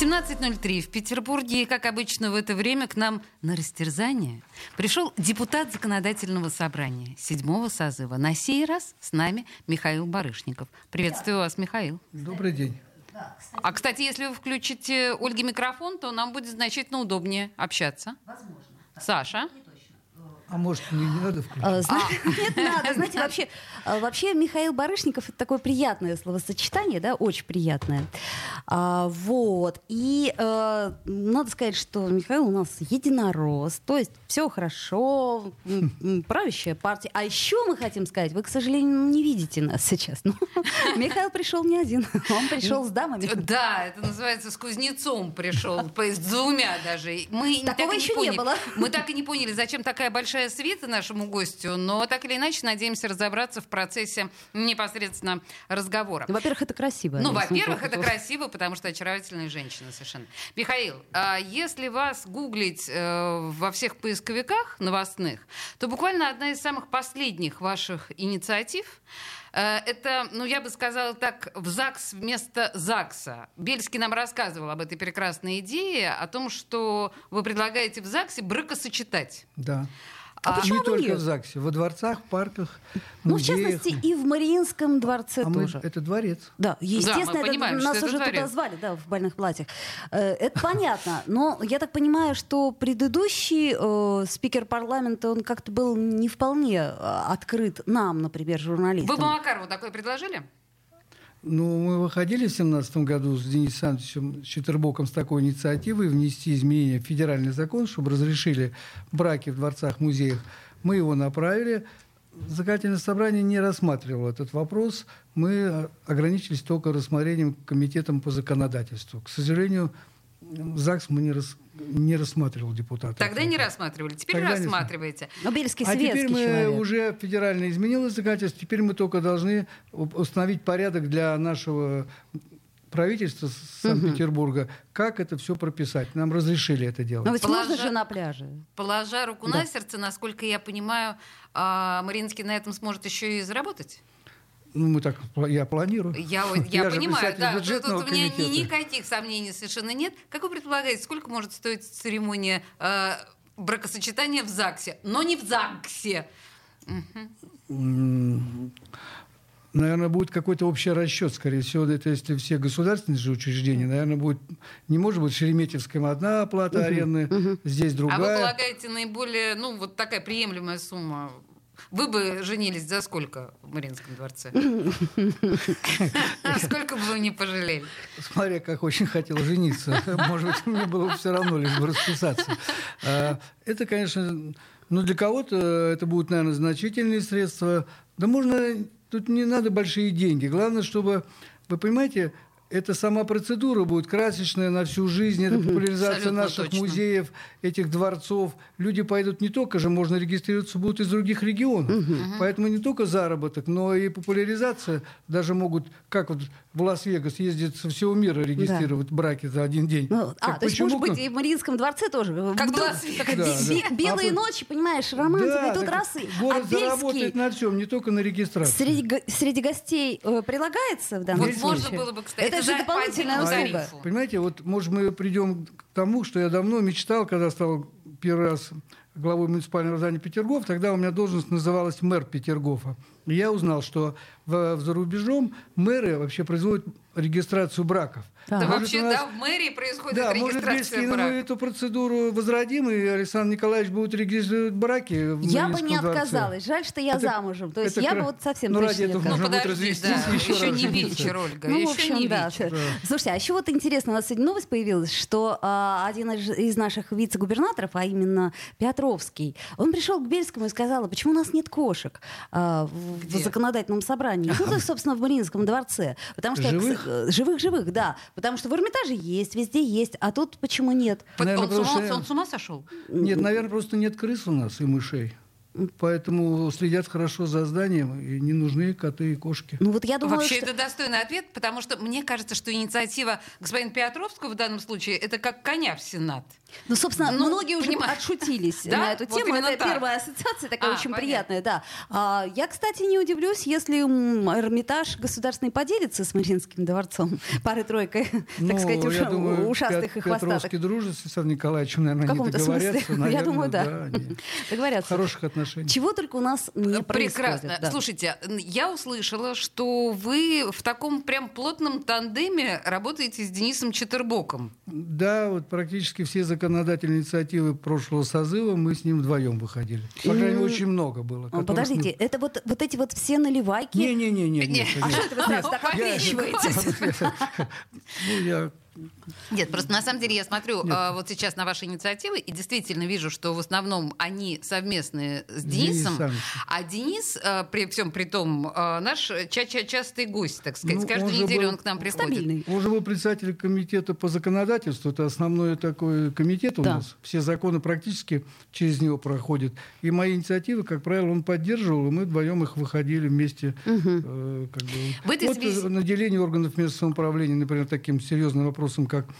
17.03 в Петербурге. И, как обычно, в это время к нам на растерзание пришел депутат Законодательного собрания седьмого созыва. На сей раз с нами Михаил Барышников. Приветствую вас, Михаил. Добрый день. А, кстати, если вы включите Ольге микрофон, то нам будет значительно удобнее общаться. Возможно. Саша? А может, мне не надо включать? А, зна- Нет, надо. Знаете, вообще, а, вообще Михаил Барышников это такое приятное словосочетание, да, очень приятное. А, вот. И э, надо сказать, что Михаил у нас единорос, то есть все хорошо, правящая партия. А еще мы хотим сказать, вы, к сожалению, не видите нас сейчас. но Михаил пришел не один, он пришел с дамами. Да, это называется с кузнецом пришел, с двумя даже. Мы Такого так еще не поняли. было. Мы так и не поняли, зачем такая большая свита нашему гостю, но так или иначе надеемся разобраться в процессе непосредственно разговора. Ну, Во-первых, это красиво. Ну, во-первых, это красиво, потому что очаровательная женщина совершенно. Михаил, а если вас гуглить э, во всех поисковиках новостных, то буквально одна из самых последних ваших инициатив э, это, ну, я бы сказала так, в ЗАГС вместо ЗАГСа. Бельский нам рассказывал об этой прекрасной идее, о том, что вы предлагаете в ЗАГСе бракосочетать. Да. А не почему бы только нет? в ЗАГСе, во дворцах, парках, Ну, в музеях. частности, и в Мариинском дворце А мы- тоже. это дворец. Да, естественно, мы это понимаем, нас это уже дворец. туда звали, да, в больных платьях. Э, Это понятно, но я так понимаю, что предыдущий э, спикер парламента, он как-то был не вполне э, открыт нам, например, Вы журналистам. бы Макарову такое предложили? Ну, мы выходили в 2017 году с Денисом Александровичем Четербоком с такой инициативой внести изменения в федеральный закон, чтобы разрешили браки в дворцах, музеях. Мы его направили. Законодательное собрание не рассматривало этот вопрос. Мы э, ограничились только рассмотрением комитетом по законодательству. К сожалению, ЗАГС мы не, рас- не рассматривал депутатов. Тогда не рассматривали, теперь Тогда не рассматриваете. Но Бельский А теперь мы человек. уже федерально изменилось законодательство, теперь мы только должны установить порядок для нашего правительства Санкт-Петербурга, как это все прописать. Нам разрешили это делать. Но ведь Положа- можно же на пляже. Положа руку Да. на сердце, насколько я понимаю, а, Маринский на этом сможет еще и заработать. Ну, мы так, я планирую. Я, я, Я понимаю, да. Тут, у меня комитета. никаких сомнений совершенно нет. Как вы предполагаете, сколько может стоить церемония э, бракосочетания в ЗАГСе? Но не в ЗАГСе. Наверное, будет какой-то общий расчет, скорее всего, это если все государственные же учреждения, наверное, будет, не может быть в Шереметьевском одна оплата аренды, здесь А вы другая. полагаете наиболее, ну, вот такая приемлемая сумма? Вы бы женились за сколько в Мариинском дворце? Сколько бы вы не пожалели? Смотря как очень хотел жениться. Может быть, мне было все равно лишь бы расписаться. А, Это, конечно, ну для кого-то это будут, наверное, значительные средства. Да можно, тут не надо большие деньги. Главное, чтобы, вы понимаете, эта сама процедура будет красочная на всю жизнь, это популяризация Абсолютно наших точно. музеев, этих дворцов. Люди пойдут не только же, можно регистрироваться будут из других регионов. Поэтому не только заработок, но и популяризация. Даже могут, как вот в Лас-Вегас ездить со всего мира регистрировать браки за один день. Ну, а, Так то есть, почему может быть, и в Мариинском дворце тоже. Как в Вдруг- Лас-Вегасе. как Да, бе- да. бе- Белые А ночи, понимаешь, романтика, Да, и тут раз и... город а заработает на всем, не только на регистрации. среди, го- среди гостей э, прилагается в данном Вот Есть можно случае? было бы, кстати, Это же дополнительная услуга. Понимаете, вот, может, мы придем к тому, что я давно мечтал, когда стал первый раз главой муниципального здания Петергоф, тогда у меня должность называлась мэр Петергофа. Я узнал, что в, за рубежом мэры вообще производят регистрацию браков. Да. Да Может, вообще, нас- да, в мэрии происходит Да, может, регистрация если мы брака. эту процедуру возродим, и Александр Николаевич будет регистрировать браки в Я бы не дворце. отказалась. Жаль, что я Это- замужем. То есть это я кра- бы вот совсем Ну, ради не этого. Ну, подожди, развестись да, еще еще не вечер, Ольга, Ну, еще в общем, не да. вечер. Слушайте, а еще вот интересно, у нас сегодня новость появилась, что а, один из, из наших вице-губернаторов, а именно Петровский, он пришел к Бельскому и сказал, а почему у нас нет кошек а, в, Где? в законодательном собрании? Ну, то собственно, в Мариинском дворце. Потому что Живых? э, живых-живых, да. Потому что в Эрмитаже есть, везде есть, а тут почему нет? Наверное, он, с ума, он с ума сошел? Нет, наверное, просто нет крыс у нас и мышей. Поэтому следят хорошо за зданием, и не нужны коты и кошки. Ну вот я думаю, Вообще что... это достойный ответ, потому что мне кажется, что инициатива господина Петровского в данном случае это как коня в Сенат. Ну, собственно, ну, многие уже понимаю. отшутились да? на эту тему. Вот это так. первая ассоциация, такая а, очень понятно. приятная, да. А, я, кстати, не удивлюсь, если Эрмитаж государственный поделится с Мариинским дворцом парой-тройкой, ну, так сказать, уша- думаю, ушастых Пет- и хвостатых. Петровский дружит с Александром Николаевичем, наверное, они договорятся. Наверное, я думаю, да. да договорятся. Хороших отношений. Чего только у нас не Прекрасно. Да. Слушайте, я услышала, что вы в таком прям плотном тандеме работаете с Денисом Четербоком. Да, вот практически все законодательные инициативы прошлого созыва мы с ним вдвоем выходили. По крайней мере, очень много было. Подождите, мы... это вот, вот эти вот все наливайки? Не-не-не. А что это вы сразу так? Ну, я нет, просто на самом деле я смотрю э, вот сейчас на ваши инициативы и действительно вижу, что в основном они совместные с Денисом, Денис а Денис э, при всем при том э, наш ча ча частый гость, так сказать, ну, каждую неделю был, он к нам приходит. Стабильный. Он же был председатель комитета по законодательству, это основной такой комитет у да. нас, все законы практически через него проходят, и мои инициативы, как правило, он поддерживал, и мы вдвоем их выходили вместе. Угу. Э, как бы. В этой вот связи... наделение органов местного самоуправления, например, таким серьезным вопросом вопросом, как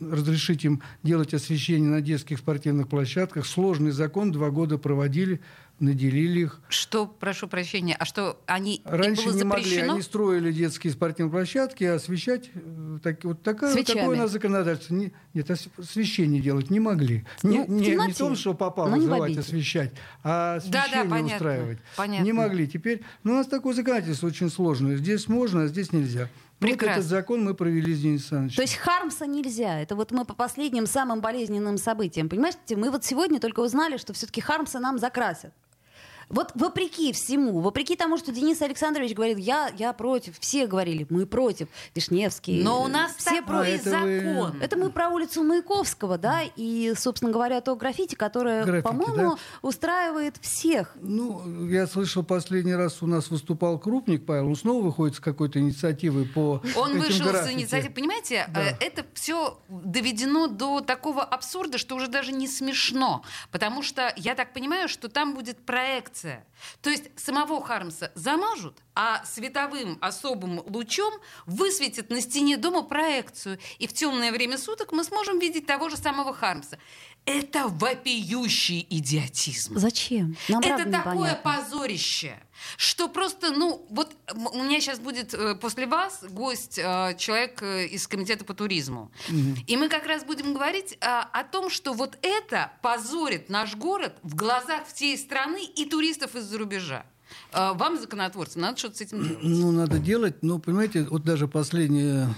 разрешить им делать освещение на детских спортивных площадках. Сложный закон, два года проводили, наделили их. Что, прошу прощения, а что они Раньше было не могли, они строили детские спортивные площадки, а освещать э, так, вот такая, вот такое у нас законодательство. Не, нет, освещение делать не могли. Ну, не, не, не том, что попало вызывать, освещать, а освещение да, да, понятно, устраивать. Понятно. Не могли. Теперь, ну, у нас такое законодательство очень сложное. Здесь можно, а здесь нельзя. Прекрасно. Вот этот закон мы провели с Денисом Александровичем. То есть Хармса нельзя. Это вот мы по последним самым болезненным событиям. Понимаете, мы вот сегодня только узнали, что все-таки Хармса нам закрасят. Вот вопреки всему, вопреки тому, что Денис Александрович говорит, я, я против, все говорили, мы против, Вишневский. Но у нас все такой а закон. Это мы про улицу Маяковского, да, и, собственно говоря, то граффити, которое, по-моему, да? устраивает всех. Ну, я слышал, последний раз у нас выступал Крупник Павел, он снова выходит с какой-то инициативой по Он этим вышел граффити. с инициативой, понимаете, да. Э, это все доведено до такого абсурда, что уже даже не смешно, потому что я так понимаю, что там будет проекция проекция. То есть самого Хармса замажут, а световым особым лучом высветят на стене дома проекцию. И в темное время суток мы сможем видеть того же самого Хармса. Это вопиющий идиотизм. Зачем? Нам Это такое понятно. позорище, что просто, ну, вот у меня сейчас будет э, после вас гость, э, человек э, из комитета по туризму. Угу. И мы как раз будем говорить о том, что вот это позорит наш город в глазах всей страны и туристов из-за рубежа. Вам, законотворцам, надо что-то с этим делать. Ну, надо делать. Но, понимаете, вот даже последняя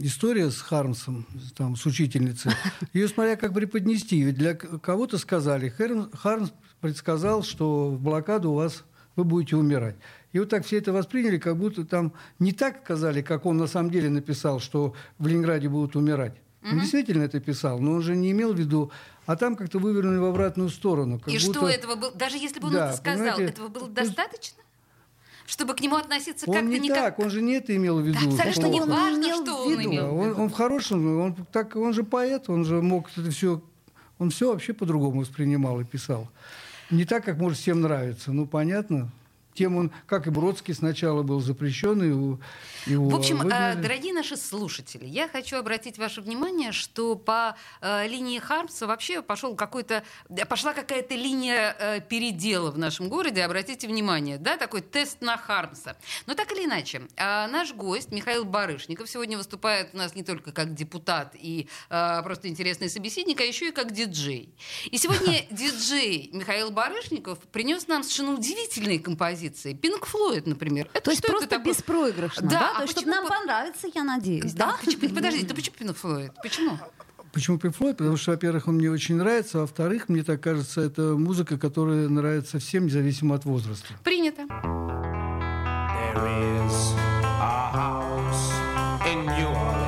история с Хармсом, там, с учительницей, ее смотря как преподнести. Ведь для кого-то сказали, Хармс предсказал, что в блокаду у вас вы будете умирать. И вот так все это восприняли, как будто там не так сказали, как он на самом деле написал, что в Ленинграде будут умирать. Он угу. действительно это писал, но он же не имел в виду, а там как-то вывернули в обратную сторону. И будто... что этого было, даже если бы он да, это сказал, этого было достаточно? чтобы к нему относиться как-то не так, он же не это имел в виду. Да, что не важно, что он имел в виду. Он, он в хорошем, он, так, он же поэт, он же мог это все, он все вообще по-другому воспринимал и писал. Не так, как может всем нравиться, ну понятно тем он, как и Бродский, сначала был запрещен. Его, его в общем, выгнали. Э, дорогие наши слушатели, я хочу обратить ваше внимание, что по э, линии Хармса вообще пошел какой-то, пошла какая-то линия э, передела в нашем городе. Обратите внимание, да, такой тест на Хармса. Но так или иначе, э, наш гость Михаил Барышников сегодня выступает у нас не только как депутат и э, просто интересный собеседник, а еще и как диджей. И сегодня диджей Михаил Барышников принес нам совершенно удивительные композиции композиции. Пинк Флойд, например. Это То есть просто это беспроигрышно, да? да? А То есть, чтобы нам понравится, я надеюсь, да? да? Подожди, ты почему Пинк Флойд? Почему? Почему Пинк Флойд? Потому что, во-первых, он мне очень нравится, а во-вторых, мне так кажется, это музыка, которая нравится всем, независимо от возраста. Принято. There is a house in New.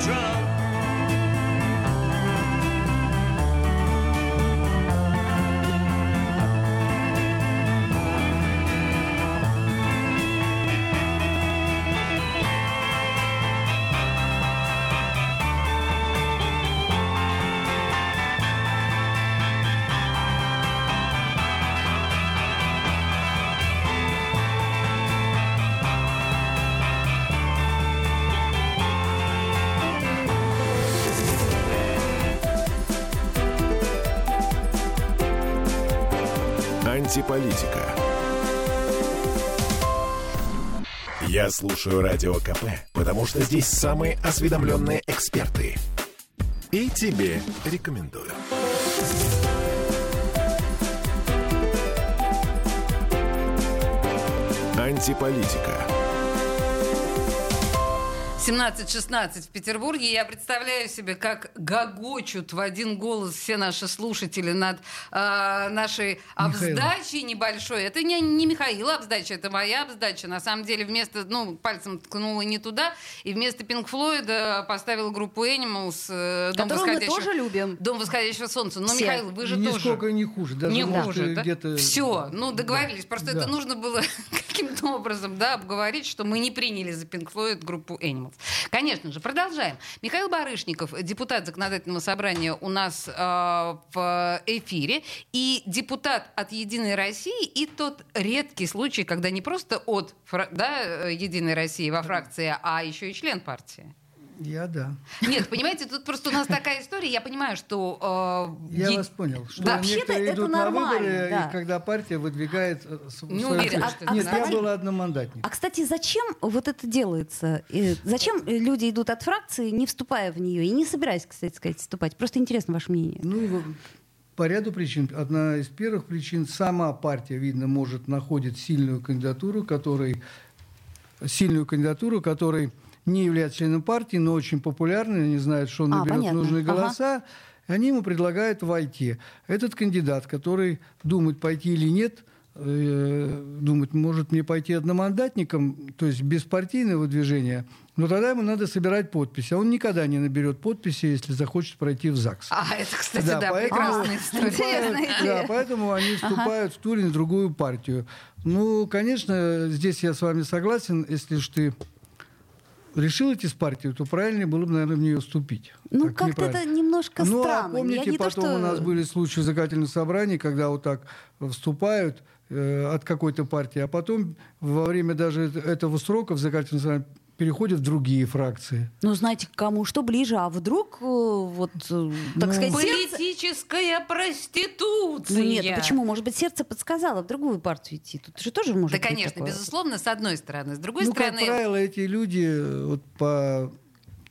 drunk. Антиполитика. Я слушаю Радио КП, потому что здесь самые осведомленные эксперты. И тебе рекомендую. Антиполитика. 17-16 в Петербурге. Я представляю себе, как гогочут в один голос все наши слушатели над э, нашей обсдачей небольшой. Это не, не Михаила обсдача, это моя обсдача. На самом деле вместо, ну, пальцем ткнула не туда, и вместо Пинк Флойда поставила группу Animals. Э, Дом Которую мы тоже любим. Дом восходящего солнца. Но, все. Михаил, вы же Нисколько тоже... Нисколько не хуже. Даже не хуже, да? где-то... Все, ну, договорились. Да. Просто да. это нужно было каким-то образом, да, обговорить, что мы не приняли за Pink Floyd группу Animals. Конечно же, продолжаем. Михаил Барышников, депутат законодательного собрания у нас э, в эфире, и депутат от Единой России, и тот редкий случай, когда не просто от да, Единой России во фракции, а еще и член партии. Я да. Нет, понимаете, тут просто у нас такая история. Я понимаю, что... Э, я е... вас понял. Что да. некоторые идут на выборы, да. и когда партия выдвигает... Э, не уверен. А, а, Нет, кстати, я была одномандатник. А, кстати, зачем вот это делается? И зачем люди идут от фракции, не вступая в нее? И не собираясь, кстати сказать, вступать? Просто интересно ваше мнение. Ну, по ряду причин. Одна из первых причин, сама партия, видно, может находит сильную кандидатуру, которой сильную кандидатуру, которой не является членом партии, но очень популярный, они знают, что он а, наберет понятно. нужные голоса, ага. они ему предлагают войти. Этот кандидат, который думает, пойти или нет, э, думает, может мне пойти одномандатником, то есть без партийного движения, но тогда ему надо собирать подписи. А он никогда не наберет подписи, если захочет пройти в ЗАГС. А, это, кстати, да, да поэтому, прекрасная история. Да, поэтому они вступают ага. в ту или другую партию. Ну, конечно, здесь я с вами согласен, если уж ты решил идти с партией, то правильнее было бы, наверное, в нее вступить. Ну, как-то это немножко ну, странно. Ну, а помните, потом то, что... у нас были случаи закательных собраний, когда вот так вступают э, от какой-то партии, а потом во время даже этого срока в закательном собрании переходят в другие фракции. Ну, знаете, кому что ближе, а вдруг, э, вот, э, так ну, сказать, Политическая сердце... проституция. Ну, нет, почему? Может быть, сердце подсказало в другую партию идти. Тут же тоже может да, быть конечно, такое. безусловно, с одной стороны. С другой ну, стороны... как правило, эти люди, э, вот по,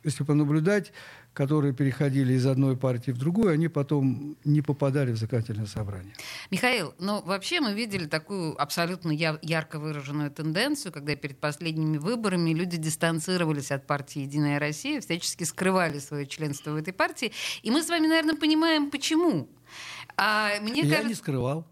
если понаблюдать, которые переходили из одной партии в другую, они потом не попадали в законодательное собрание. Михаил, ну вообще мы видели такую абсолютно ярко выраженную тенденцию, когда перед последними выборами люди дистанцировались от партии «Единая Россия», всячески скрывали свое членство в этой партии. И мы с вами, наверное, понимаем, почему. А, мне я кажется, не скрывал.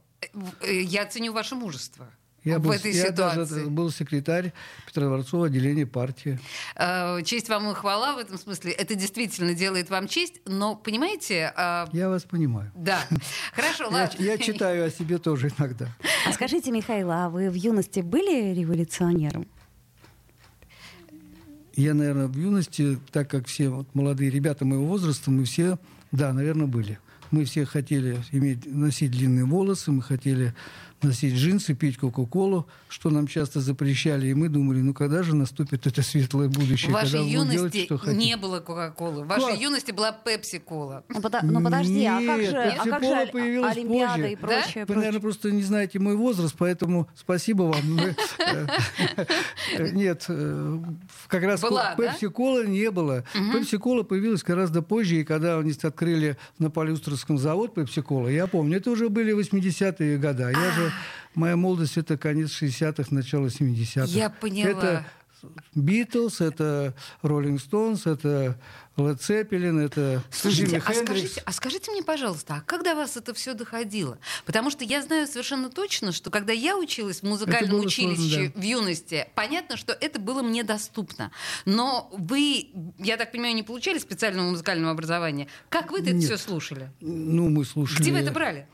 Э, я ценю ваше мужество. Я в был, этой я ситуации. даже был секретарь Петродворцового отделения партии. Э, честь вам и хвала в этом смысле. Это действительно делает вам честь, но понимаете... Э, я вас понимаю. Да. Хорошо, ладно. Я, я читаю о себе тоже иногда. А скажите, Михаил, а вы в юности были революционером? Я, наверное, в юности, так как все вот молодые ребята моего возраста, мы все, да, наверное, были. Мы все хотели иметь, носить длинные волосы, мы хотели носить джинсы, пить Кока-Колу, что нам часто запрещали. И мы думали, ну когда же наступит это светлое будущее? В вашей юности делать, не было Кока-Колы. В вашей юности была Пепси-Кола. Ну, под... ну подожди, а как же, а как же Олимпиада позже. и прочее? Вы, наверное, просто не знаете мой возраст, поэтому спасибо вам. Э, нет, э, как раз Пепси-Кола не было. Пепси-Кола появилась гораздо позже, и когда они открыли на Полиустерском завод Пепси-Кола, я помню, это уже были 80-е годы. Я же моя молодость это конец 60-х, начало 70-х. Я поняла. Это Битлз, это Роллинг Стоунс, это Лед Цеппелин, это Слушайте, Джимми а скажите, а скажите мне, пожалуйста, а как до вас это все доходило? Потому что я знаю совершенно точно, что когда я училась в музыкальном училище сложно, да. в юности, понятно, что это было мне доступно. Но вы, я так понимаю, не получали специального музыкального образования. Как вы это все слушали? Ну, мы слушали... Где вы это брали?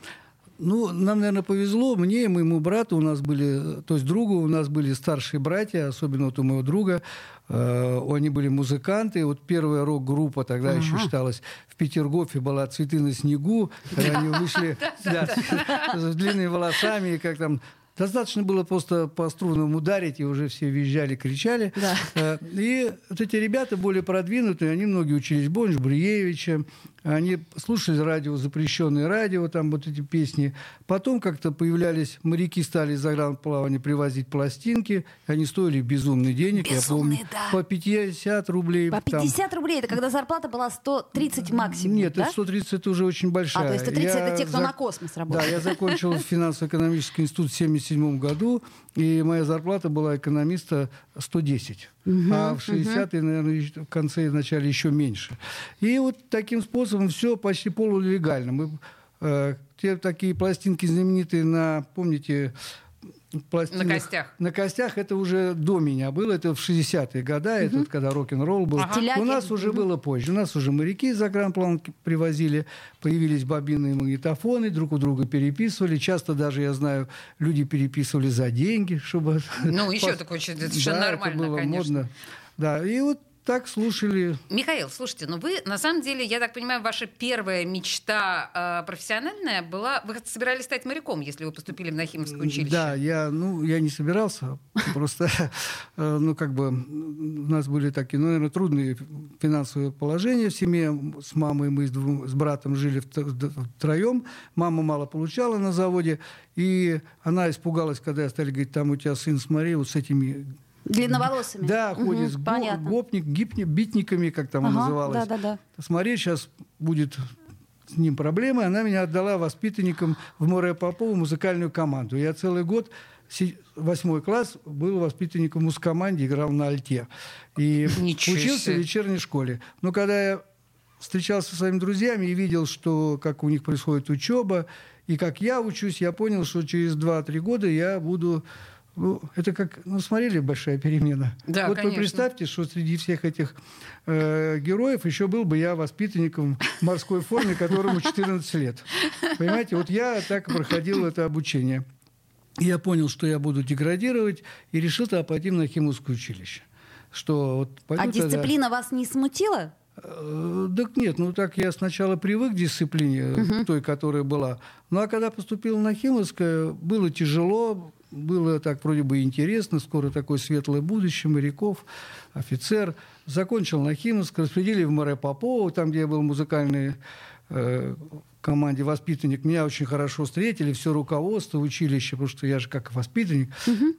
Ну, нам, наверное, повезло. Мне и моему брату у нас были, то есть другу у нас были старшие братья, особенно вот у моего друга. Э, они были музыканты. Вот первая рок-группа тогда ага. еще считалась в Петергофе была «Цветы на снегу». Когда они вышли с длинными волосами, и как там Достаточно было просто по струнам ударить, и уже все визжали, кричали. Да. Э, И вот эти ребята более продвинутые, они многие учились Бонж, Бриевича, они слушали радио, запрещенное радио, там вот эти песни. Потом как-то появлялись, моряки стали из загранплавания привозить пластинки, они стоили безумный денег, я Безумные, помню, да. по 50 рублей. По там. 50 рублей, это когда зарплата была 130 максимум, Нет, да? это 130 это уже очень большая. А, то есть 130 Я это те, кто за- на космос Да, работает. я закончил финансово-экономический институт в 1977 году, и моя зарплата была экономиста 110. а в 60-е, наверное, ещё- в конце и в начале еще меньше. И вот таким способом все почти полулегально. Мы, э, те такие пластинки знаменитые на, помните, пластинах- На костях. На костях это уже до меня было, это в 60-е годы, это вот когда рок-н-ролл был. Ага. У нас уже было позже. У нас уже моряки из загранпланки привозили, появились бобинные магнитофоны, друг у друга переписывали. Часто даже, я знаю, люди переписывали за деньги, чтобы... Ну, еще такое совершенно Да, нормально, это было конечно. модно. Да, и вот так слушали. Михаил, слушайте, ну вы, на самом деле, я так понимаю, ваша первая мечта э, профессиональная была... Вы собирались стать моряком, если вы поступили в Нахимовское училище? Да, я, ну, я не собирался, просто, э, ну, как бы, у нас были такие, ну, наверное, трудные финансовые положения в семье. С мамой мы с, двум- с братом жили втроем. Мама мало получала на заводе, и она испугалась, когда я стали говорить, там у тебя сын, смотри, вот с этими... Длинноволосыми. Да, ходит с понятно. гопник, гипни- битниками, как там Ага, называлось. Да, да, да. Смотри, сейчас будет с ним проблемы. Она меня отдала воспитанникам в Море Попову музыкальную команду. Я целый год, восьмой класс, был воспитанником в музкоманде, играл на альте. И Ничего учился себе. в вечерней школе. Но когда я встречался со своими друзьями и видел, что, как у них происходит учеба, и как я учусь, я понял, что через 2-3 года я буду... Ну, это как, ну, смотрели «Большая перемена». Да, вот конечно. вы представьте, что среди всех этих э, героев еще был бы я воспитанником в морской форме, которому 14 лет. Понимаете, вот я так и проходил это обучение. И я понял, что я буду деградировать, и решил тогда пойти в Нахимовское училище. Что вот А тогда- дисциплина вас не смутила? Э, Так нет, ну так я сначала привык к дисциплине, той, которая была. Ну а когда поступил на Химовское, было тяжело, было так вроде бы интересно, скоро такое светлое будущее, моряков, офицер. Закончил на Химовское, распределили в Море Попова, там, где я был музыкальный э, команде воспитанник. Меня очень хорошо встретили, все руководство училища, потому что я же как воспитанник.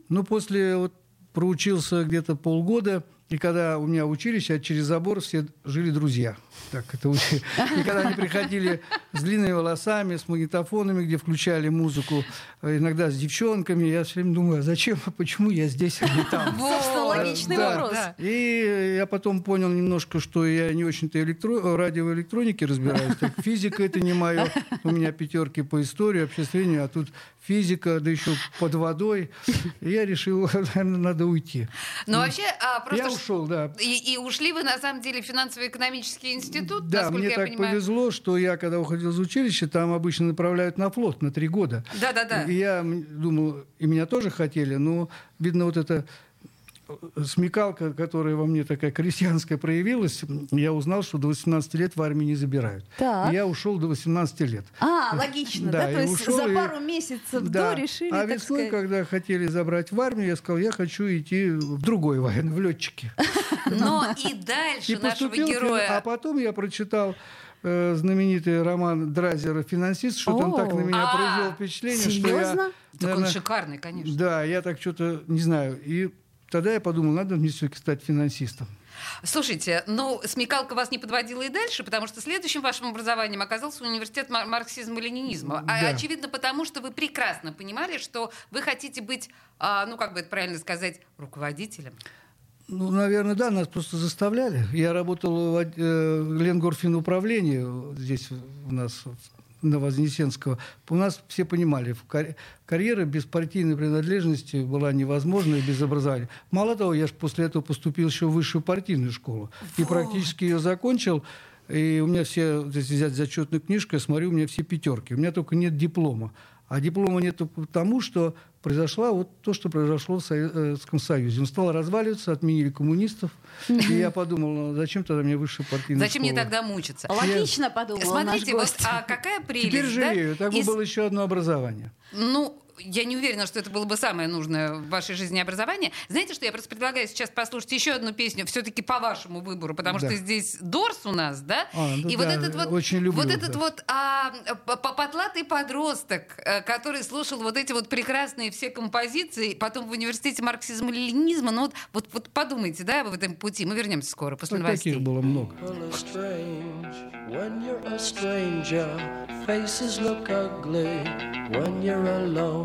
Но после вот проучился где-то полгода, и когда у меня в училище, а через забор все жили друзья. Так это учи- И когда они приходили с длинными волосами, с магнитофонами, где включали музыку, э, иногда с девчонками, я все время думаю, а зачем, почему я здесь, а не там? Собственно, логичный Да. вопрос. И я потом понял немножко, что я не очень-то электро... радиоэлектронике разбираюсь. Так, физика это не мое. У меня пятерки по истории, обществлению, а тут физика, да еще под водой. И я решил, наверное, надо уйти. Но вообще, а, просто... я ушел, да. И, и ушли вы, на самом деле, в финансово-экономический институт, Да, мне так понимаю. повезло, что я, когда уходил из училища, там обычно направляют на флот на три года. Да-да-да. И я думал, и меня тоже хотели, но, видно, вот эта э, смекалка, которая во мне такая крестьянская проявилась, я узнал, что до 18 лет в армии не забирают. Так. И я ушел до 18 лет. А, логично, да? Да, То есть ушел, за пару месяцев Да. до решили, а весной, сказать. когда хотели забрать в армию, я сказал, я хочу идти в другой военный, в летчики. Но и дальше нашего героя... а потом я прочитал э, знаменитый роман Дразера «Финансист», что он так на меня произвел впечатление, что я... серьезно? Так он шикарный, конечно. Да, я так что-то не знаю. И тогда я подумал, надо мне все-таки стать финансистом. Слушайте, ну, смекалка вас не подводила и дальше, потому что следующим вашим образованием оказался университет мар- марксизма и ленинизма. А, Да. очевидно, потому что вы прекрасно понимали, что вы хотите быть, а, ну, как бы это правильно сказать, руководителем. Ну, наверное, да, нас просто заставляли. Я работал в э, Ленгорфинуправлении здесь у нас на Вознесенского. У нас все понимали, карьера без партийной принадлежности была невозможна и без образования. Мало того, я же после этого поступил еще в высшую партийную школу. И практически ее закончил. И у меня все, вот если взять зачетную книжку, я смотрю, у меня все пятерки. У меня только нет диплома. А диплома нет потому, что произошло вот то, что произошло в Советском Союзе. Он стал разваливаться, отменили коммунистов. И я подумал, ну, зачем тогда мне высшая партийная Зачем мне тогда мучиться? Логично подумал Смотрите, вот а какая прелесть, Теперь да? жалею, так бы Из- было еще одно образование. Ну, я не уверена, что это было бы самое нужное в вашей жизни образование. Знаете, что я просто предлагаю сейчас послушать еще одну песню, все-таки по вашему выбору, потому Да. что здесь Дорс у нас, да? А, ну И да, вот этот вот, очень люблю, вот этот да. вот а, потлатый подросток, э, который слушал вот эти вот прекрасные все композиции, потом в университете марксизма и ленинизма, ну вот, вот, вот подумайте, да, об этом пути. Мы вернемся скоро после Вот новостей. таких было много. When you're a stranger. Faces look ugly when you're alone.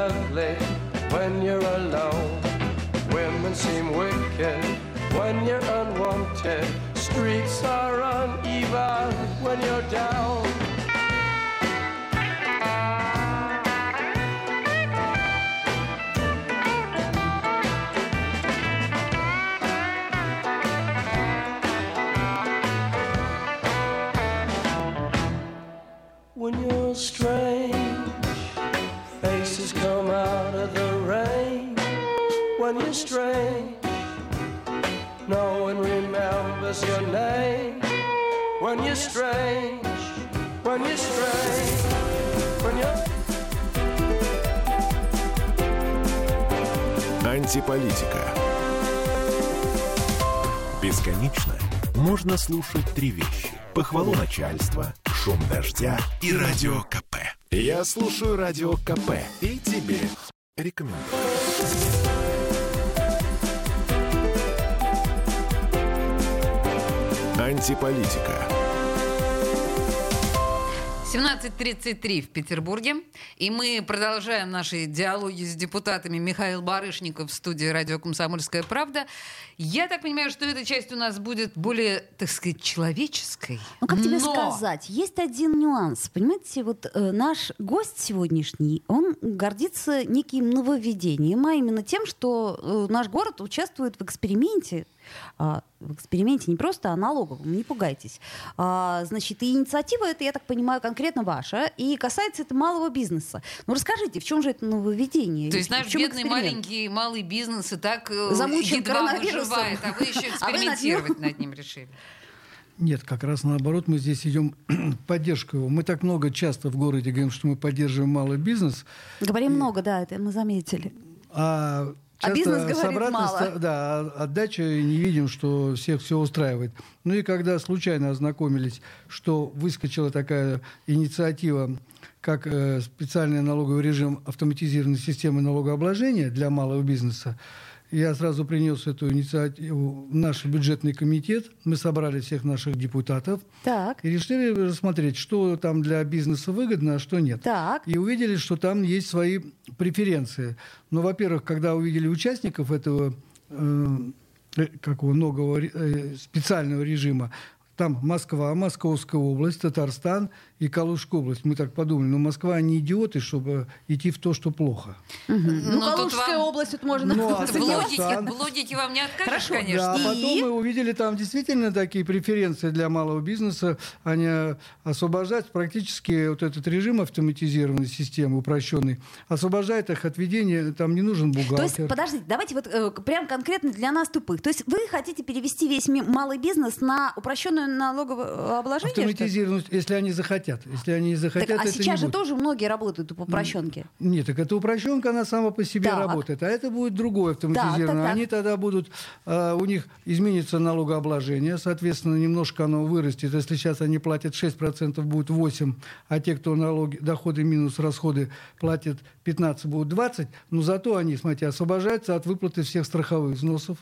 Ugly when you're alone. Women seem wicked when you're unwanted. Streets are uneven when you're down. When you're strange, When strange, no one remembers your name. When you're strange, when you're strange, when you're Антиполитика. Бесконечно можно слушать три вещи. Похвалу начальства, шум дождя и радио КП. Я слушаю радио КП и тебе рекомендую. Антиполитика. 17.33 в Петербурге. И мы продолжаем наши диалоги с депутатами Михаил Барышников в студии «Радио Комсомольская правда». Я так понимаю, что эта часть у нас будет более, так сказать, человеческой. Ну, как тебе Но- сказать, есть один нюанс. Понимаете, вот э, наш гость сегодняшний, он гордится неким нововведением, а именно тем, что э, наш город участвует в эксперименте, в эксперименте не просто, а налоговом, не пугайтесь. А, значит, и инициатива эта, я так понимаю, конкретно ваша, и касается это малого бизнеса. Ну, расскажите, в чем же это нововведение? То есть В наш чем бедный эксперимент? маленький малый бизнес и так э, Замучен едва выживает, а вы еще А вы над ним- экспериментировать над ним решили. Нет, как раз наоборот, мы здесь идем в поддержку его. Мы так много часто в городе говорим, что мы поддерживаем малый бизнес, Говорим много, да, это мы заметили. а А часто бизнес с говорит мало. Да, а отдача не видим, что всех все устраивает. Ну и когда случайно ознакомились, что выскочила такая инициатива, как э, специальный налоговый режим автоматизированной системы налогообложения для малого бизнеса, я сразу принес эту инициативу в наш бюджетный комитет. Мы собрали всех наших депутатов Так, и решили рассмотреть, что там для бизнеса выгодно, а что нет. так. И увидели, что там есть свои преференции. Ну, во-первых, когда увидели участников этого э, э, какого нового ре- э, специального режима, там Москва, Московская область, Татарстан и Калужская область. Мы так подумали, но Москва не идиоты, чтобы идти в то, что плохо. Ну, Но тут Калужская вам- область тут можно... Ну, а В Татарстан. логике, в логике вам не откажешь, Хорошо, конечно. Да, а И? потом мы увидели там действительно такие преференции для малого бизнеса. Они освобождают практически вот этот режим автоматизированной системы, упрощенный, освобождает их от ведения, там не нужен бухгалтер. То есть, подождите, давайте вот э, прям конкретно для нас тупых. То есть вы хотите перевести весь малый бизнес на упрощенное налоговое обложение? что ли? Автоматизированность, если они захотят. Если они не захотят, Так, а это сейчас не же будет. тоже многие работают по упрощенке. Нет, так это упрощенка, она сама по себе Так. работает. А это будет другое автоматизированное. Так, так, так. Они тогда будут, э, у них изменится налогообложение, соответственно, немножко оно вырастет. Если сейчас они платят 6%, будет 8%, а те, кто налоги, доходы минус расходы платят 15, будут 20%. Но зато они, смотрите, освобождаются от выплаты всех страховых взносов.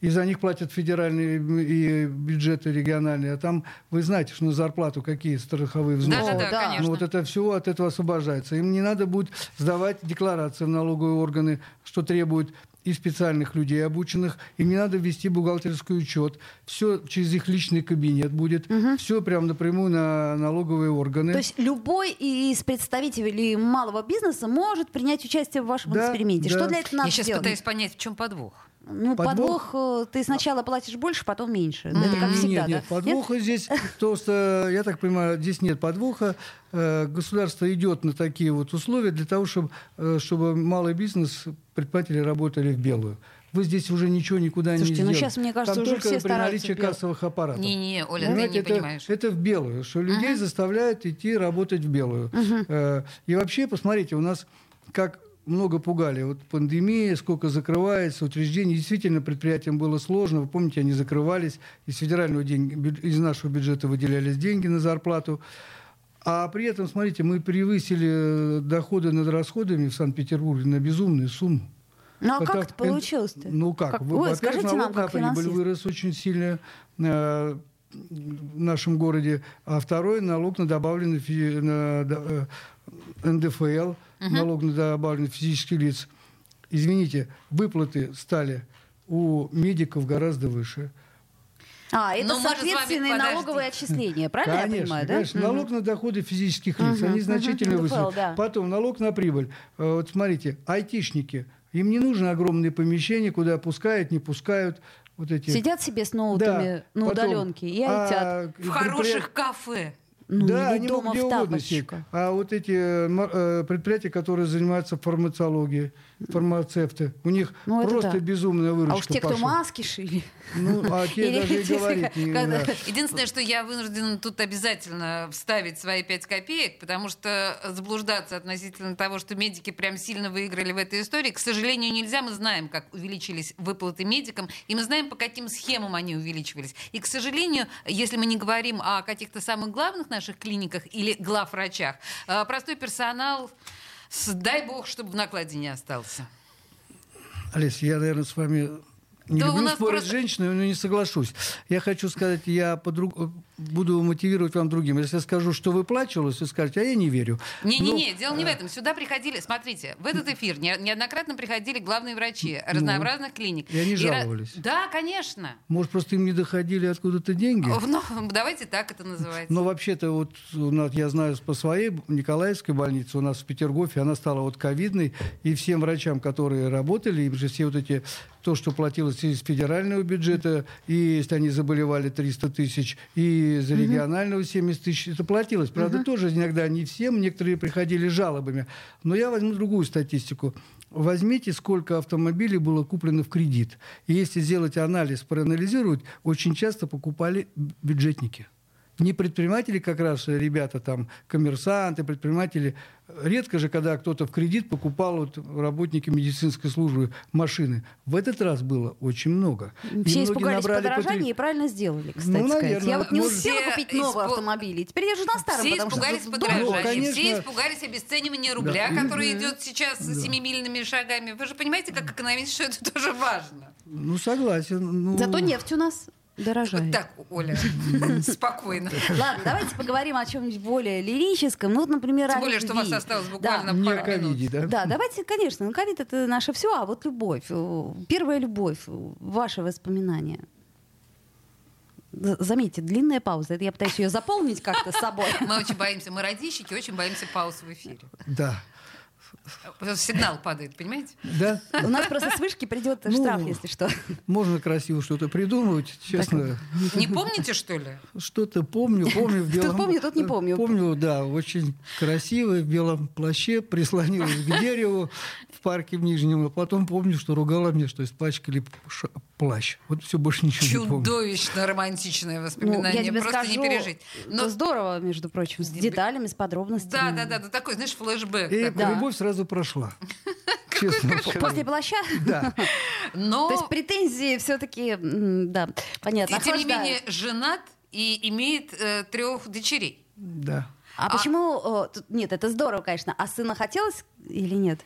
И за них платят федеральные и бюджеты региональные. А там, вы знаете, что на зарплату какие страховые взносы. Да-да-да, О, да. конечно. Ну, вот это все от этого освобождается. Им не надо будет сдавать декларации в налоговые органы, что требует и специальных людей обученных, им не надо вести бухгалтерский учет, все через их личный кабинет будет, все прям напрямую на налоговые органы. То есть любой из представителей малого бизнеса может принять участие в вашем Да, эксперименте. да. Что для этого надо Я сейчас сделать? пытаюсь понять, в чем подвох. Ну, подвох, Подвох? э, ты сначала платишь больше, потом меньше. Это как Нет, всегда, нет, да? подвоха здесь просто, я так понимаю, здесь нет подвоха. Э, Государство идет на такие вот условия для того, чтобы, э, чтобы малый бизнес, предприниматели работали в белую. Вы здесь уже ничего никуда Слушайте, не ну сделаете. сейчас, мне кажется, Там уже все при стараются наличии кассовых аппаратов. Не-не, Оля, ты Понимаете, не это, понимаешь. это в белую, что людей заставляют идти работать в белую. Э, И вообще, посмотрите, у нас как много пугали. Вот пандемия, сколько закрывается учреждений. Действительно, предприятиям было сложно. Вы помните, они закрывались. Из федерального деньги, из нашего бюджета выделялись деньги на зарплату. А при этом, смотрите, мы превысили э, доходы над расходами в Санкт-Петербурге на безумную сумму. Ну, а как так, это получилось-то? Ну как? Как? Вы- Ой, скажите нам, налог на как прибыль финансист. вырос очень сильно э, в нашем городе. А второй налог на добавленный фи- на, э, НДФЛ, налог на добавленных физических лиц. Извините, выплаты стали у медиков гораздо выше. А, это Но вами- соответственные налоговые отчисления, правильно я конечно, понимаю, да? конечно. Налог на доходы физических лиц, они значительно НДФЛ, выше. да. Потом налог на прибыль. Э, Вот смотрите, айтишники, им не нужно огромные помещения, куда пускают, не пускают. Вот эти. Сидят себе с ноутами на Потом, удаленке и айтят. а, В хороших кафе. Ну, да, или они дома в тапочках. А вот эти э, э, предприятия, которые занимаются фармацологией, фармацевты, у них Ну, просто да. безумная выручка А уж те, кто маски шили. Ну, а те Или даже и говорить не когда- надо. Единственное, что я вынуждена тут обязательно вставить свои пять копеек, потому что заблуждаться относительно того, что медики прям сильно выиграли в этой истории, к сожалению, нельзя. Мы знаем, как увеличились выплаты медикам, и мы знаем, по каким схемам они увеличивались. И, к сожалению, если мы не говорим о каких-то самых главных наших клиниках или главврачах, а, простой персонал, дай бог, чтобы в накладе не остался. Олесь, я, наверное, с вами не Да люблю спорить просто- с женщиной, но не соглашусь. Я хочу сказать, я подруг- буду мотивировать вам другим. Если я скажу, что выплачивалось, вы скажете, а я не верю. Не-не-не, Ну, дело не в этом. Сюда приходили, смотрите, в этот эфир не- неоднократно приходили главные врачи разнообразных клиник. и они жаловались. Да, конечно. Может, просто им не доходили откуда-то деньги? Ну, давайте так это называется. Но вообще-то вот я знаю по своей Николаевской больнице, у нас в Петергофе, она стала вот ковидной, и всем врачам, которые работали, им же все вот эти, то, что платилось из федерального бюджета, и если они заболевали 300 тысяч, и из регионального 70 тысяч, это платилось. Правда, тоже иногда не всем, некоторые приходили жалобами. Но я возьму другую статистику. Возьмите, сколько автомобилей было куплено в кредит. И если сделать анализ, проанализировать, очень часто покупали бюджетники. Не предприниматели, как раз э, ребята там, коммерсанты, предприниматели. Редко же, когда кто-то в кредит покупал вот, работники медицинской службы машины. В этот раз было очень много. И Все многие испугались подорожания потреб- и правильно сделали, кстати Ну, сказать. наверное, Я вот не может- успела Все купить новый испу- автомобиль. Теперь езжу на старом, Все потому испугались что подорожания, Ну, конечно. все испугались обесценивания рубля, Да. который идет сейчас семимильными шагами. Вы же понимаете, как экономист, что это тоже важно. Ну, согласен. Ну, Зато нефть у нас дорожает. Вот так, Оля, спокойно. Ладно, давайте поговорим о чем-нибудь более лирическом. Ну, вот, например, Тем о более, что у вас любви. осталось Да. буквально о пару минут. ковиде, да? Да, давайте, конечно, ну, ковид это наше все, а вот любовь, э, первая любовь, э, ваши воспоминания. Заметьте, длинная пауза. Это я пытаюсь ее заполнить как-то с собой. Мы очень боимся, мы радищики, очень боимся пауз в эфире. Да. Сигнал падает, понимаете? Да. У нас просто с вышки придет Ну, штраф, если что. Можно красиво что-то придумывать. Честно, Не помните, что ли? что-то помню. Помню в белом... помнит, тот не помню. Помню, да, очень красивый в белом плаще, прислонилась к дереву в парке в Нижнем. А потом помню, что ругала мне, что испачкали плащ. Вот все больше ничего не помню. Чудовищно романтичное Ну, я воспоминание, тебе просто скажу, не пережить. Но это здорово, между прочим, с деталями, с подробностями. да, да, да, да, такой, знаешь, флешбэк. И такой. Да. любовь сразу прошла. Честно. После плаща? Да. Но То есть претензии все-таки, да, понятно. и тем не менее женат и имеет э, трех дочерей. Да. А, А- почему... тут- Нет, это здорово, конечно. А сына хотелось или нет?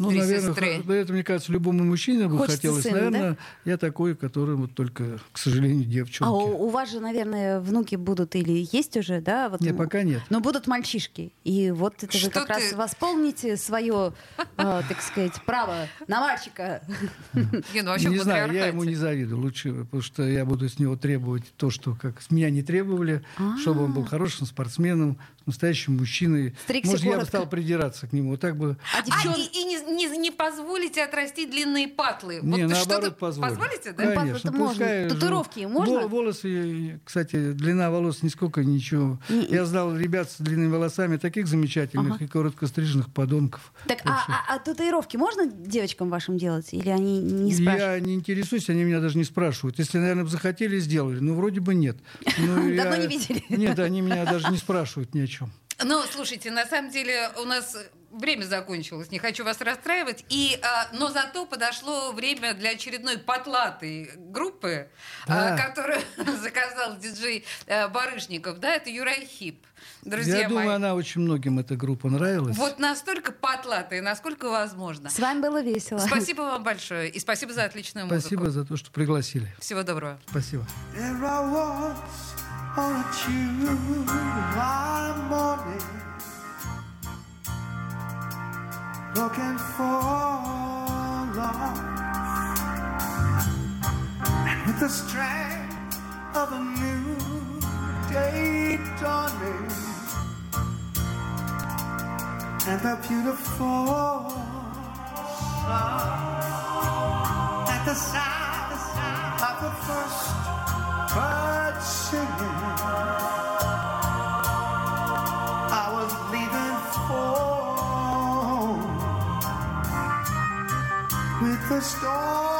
Ну, три наверное, сестры. х- это, мне кажется, любому мужчине бы Хочется хотелось. сына, наверное, я такой, который вот только, к сожалению, девчонки. А у, у вас же, наверное, внуки будут или есть уже, да? Вот, Нет, пока нет. Но будут мальчишки. И вот это вы Что как раз ты- восполните свое, а, так сказать, право на мальчика. Не, ну не знаю, я ему не завидую лучше, потому что я буду с него требовать то, что как с меня не требовали, чтобы он был хорошим спортсменом, настоящим мужчиной. Стригся Может, я бы коротко. стал придираться к нему. Вот так бы А А, девчон... и, и не, не- не позволите отрастить длинные патлы. Не, вот наоборот, позволю. позволите, да? Ну, Конечно, это можно. Татуировки можно? Вол- волосы, кстати, длина волос нисколько ничего. Не- Я знал ребят с длинными волосами таких замечательных Ага. и короткостриженных подонков. Так, а, а- а татуировки можно девочкам вашим делать? Или они не спрашивают? Я не интересуюсь, они меня даже не спрашивают. Если, наверное, бы захотели, сделали. Ну, вроде бы нет. Ну, Давно не видели. Нет, они меня даже не спрашивают ни о чем. Ну, слушайте, на самом деле у нас время закончилось, не хочу вас расстраивать. И, а, но зато подошло время для очередной потлатой группы, а, Да. которую заказал диджей а, Барышников. Да, это Юрай Хип. Друзья Я мои. думаю, она очень многим эта группа нравилась. Вот настолько потлатые, насколько возможно. С вами было весело. Спасибо вам большое. И спасибо за отличную музыку. Спасибо за то, что пригласили. Всего доброго. Спасибо. There I was on a July morning, looking for love, and with the strength of a new day dawning, and the beautiful sun, at the sound of the first singing. I was leaving home with the storm